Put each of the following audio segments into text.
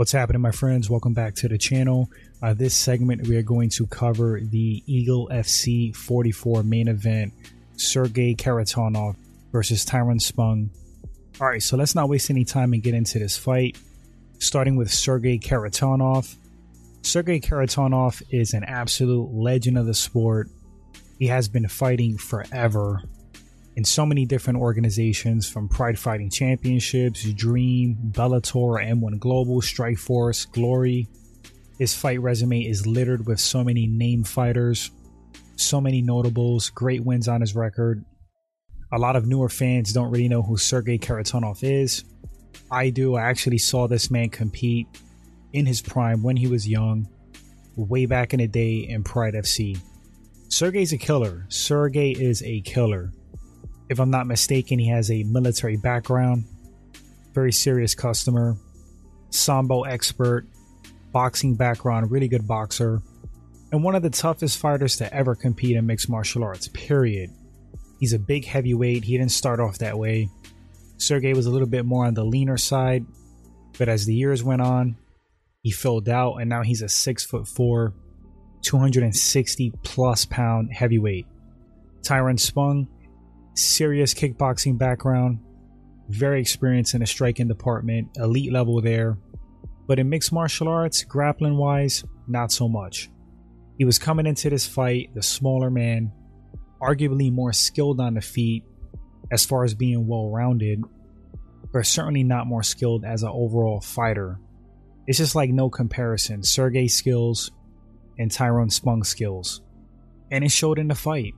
What's happening, my friends? Welcome back to the channel. Uh, this segment, we are going to cover the Eagle FC 44 main event, Sergey Kharitonov versus Tyrone Spong. All right, so let's not waste any time and get into this fight. Starting with Sergey Kharitonov. Sergey Kharitonov is an absolute legend of the sport. He has been fighting forever in so many different organizations from Pride Fighting Championships, Dream, Bellator, M1 Global, Strikeforce, Glory. His fight resume is littered with so many name fighters, so many notables, great wins on his record. A lot of newer fans don't really know who Sergey Kharitonov is. I do. I actually saw this man compete in his prime when he was young, way back in the day in Pride FC. Sergey's a killer. Sergey is a killer if I'm not mistaken, he has a military background, very serious customer, sambo expert, boxing background, really good boxer, and one of the toughest fighters to ever compete in mixed martial arts, period. He's a big heavyweight. He didn't start off that way. Sergey was a little bit more on the leaner side, but as the years went on, he filled out and now he's a six foot four, 260 plus pound heavyweight. Tyrone Spong serious kickboxing background, very experienced in the striking department, elite level there. But in mixed martial arts, grappling wise, not so much. He was coming into this fight, the smaller man, arguably more skilled on the feet as far as being well rounded, but certainly not more skilled as an overall fighter. It's just like no comparison. Sergey's skills and Tyrone Spong's skills. And it showed in the fight.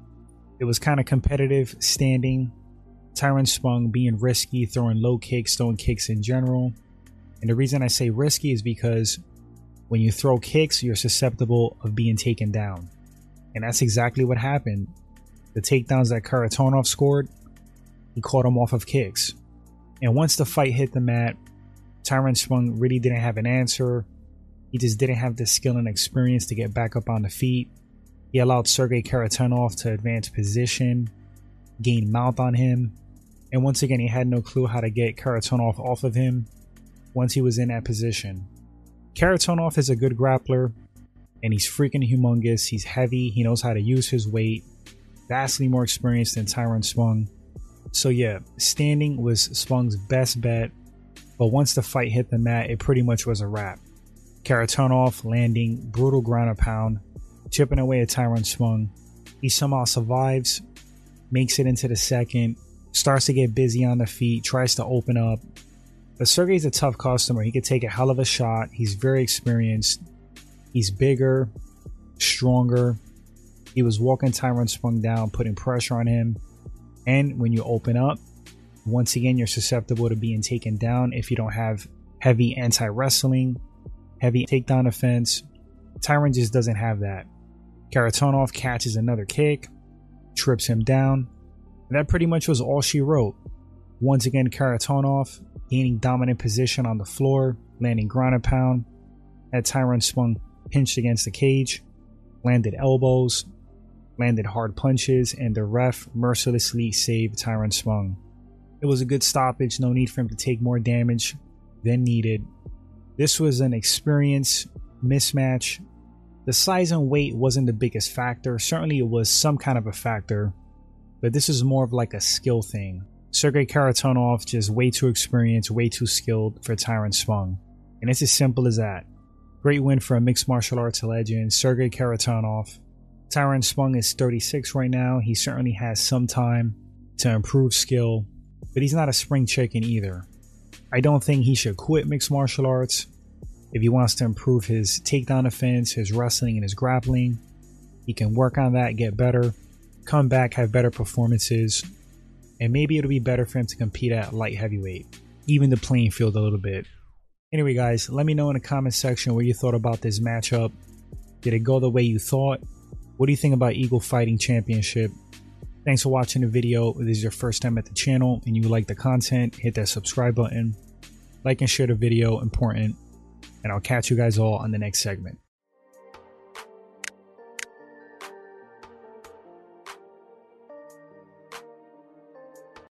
It was kind of competitive standing. Tyrone Spong being risky, throwing low kicks, throwing kicks in general. And the reason I say risky is because when you throw kicks, you're susceptible of being taken down. And that's exactly what happened. The takedowns that Kharitonov scored, he caught him off of kicks. And once the fight hit the mat, Tyrone Spong really didn't have an answer. He just didn't have the skill and experience to get back up on the feet. He allowed Sergey Kharitonov to advance position, gain mount on him, and once again, he had no clue how to get Kharitonov off of him once he was in that position. Kharitonov is a good grappler, and he's freaking humongous. He's heavy, he knows how to use his weight, vastly more experienced than Tyrone Spong. So, yeah, standing was Spong's best bet, but once the fight hit the mat, it pretty much was a wrap. Kharitonov landing brutal ground and pound, chipping away at Tyrone Spong. He somehow survives, makes it into the second, starts to get busy on the feet, tries to open up. But Sergey's a tough customer. He could take a hell of a shot. He's very experienced. He's bigger, stronger. He was walking Tyrone Spong down, putting pressure on him. And when you open up, once again, you're susceptible to being taken down if you don't have heavy anti wrestling, heavy takedown offense. Tyrone just doesn't have that. Kharitonov catches another kick, trips him down. And that pretty much was all she wrote. Once again, Kharitonov gaining dominant position on the floor, landing ground and pound. That Tyrone Spong pinched against the cage, landed elbows, landed hard punches, and the ref mercilessly saved Tyrone Spong. It was a good stoppage, no need for him to take more damage than needed. This was an experience mismatch the size and weight wasn't the biggest factor. Certainly, it was some kind of a factor, but this is more of like a skill thing. Sergey Kharitonov just way too experienced, way too skilled for Tyrone Spong. And it's as simple as that. Great win for a mixed martial arts legend, Sergey Kharitonov. Tyrone Spong is 36 right now. He certainly has some time to improve skill, but he's not a spring chicken either. I don't think he should quit mixed martial arts. If he wants to improve his takedown offense, his wrestling, and his grappling, he can work on that, get better, come back, have better performances, and maybe it'll be better for him to compete at light heavyweight, even the playing field a little bit. Anyway, guys, let me know in the comment section what you thought about this matchup. Did it go the way you thought? What do you think about Eagle Fighting Championship? Thanks for watching the video. If this is your first time at the channel and you like the content, hit that subscribe button. Like and share the video, important and I'll catch you guys all on the next segment.